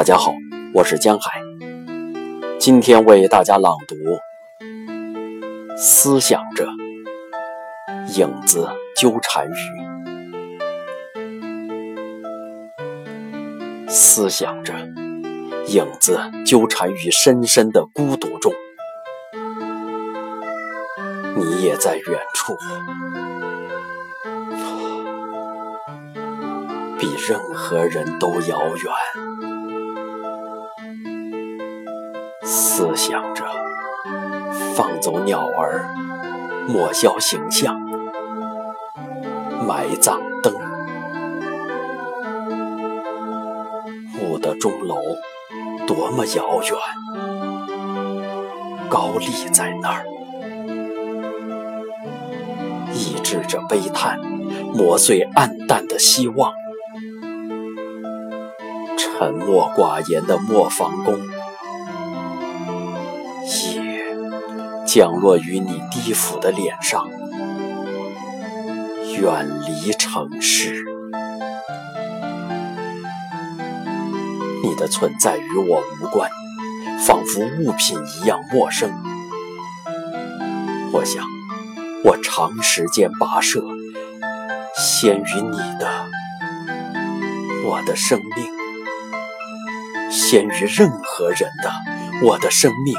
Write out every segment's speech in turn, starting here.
大家好，我是江海，今天为大家朗读《思想着影子纠缠于》，思想着影子纠缠于深深的孤独中，你也在远处。比任何人都遥远。思想着放走鸟儿，抹消形象，埋葬灯。雾的钟楼多么遥远，高立在那儿，抑制着悲叹，磨碎暗淡的希望。沉默寡言的磨坊工，夜降落于你低俯的脸上，远离城市。你的存在与我无关，仿佛物品一样陌生。我想，我长时间跋涉，先于你的，我的生命。先于任何人的我的生命，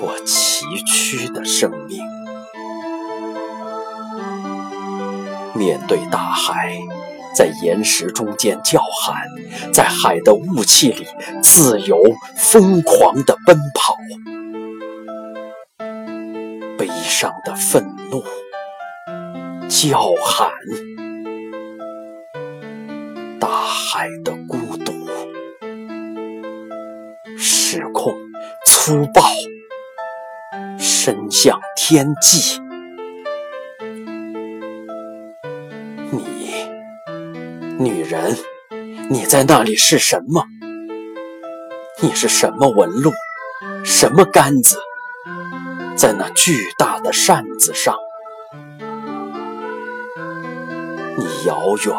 我崎岖的生命。面对大海，在岩石中间叫喊，在海的雾气里自由疯狂的奔跑，悲伤的愤怒叫喊。大海的孤独，失控、粗暴，伸向天际。你，女人，你在那里是什么？你是什么纹路？什么杆子？在那巨大的扇子上，你遥远。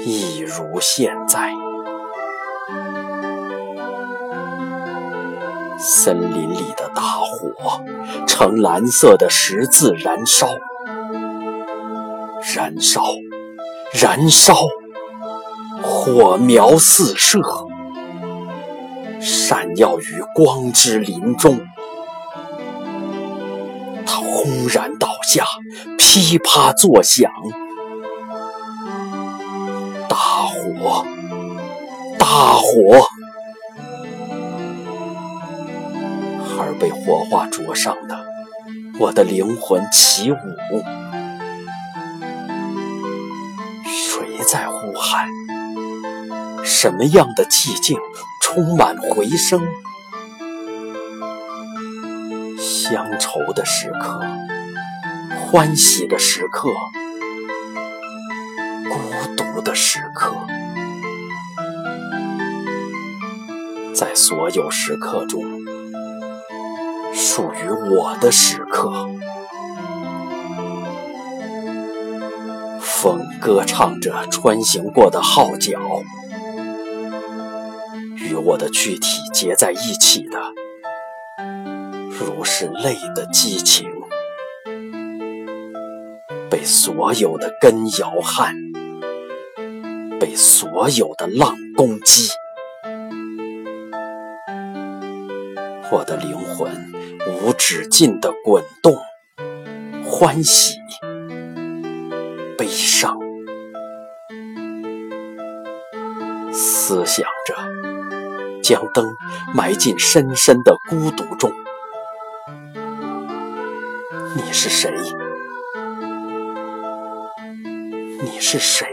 一如现在，森林里的大火呈蓝色的十字燃烧，燃烧，燃烧，火苗四射，闪耀于光之林中。它轰然倒下，噼啪作响。大火，大火，被火化灼伤的我的灵魂起舞。谁在呼喊？什么样的寂静充满回声？乡愁的时刻，欢喜的时刻。孤独的时刻，在所有时刻中，属于我的时刻。风歌唱着穿行过的号角，与我的躯体结在一起的，如是泪的激情，被所有的根摇撼。被所有的浪攻击，我的灵魂无止境的滚动，欢喜，悲伤，思想着将灯埋进深深的孤独中。你是谁？你是谁？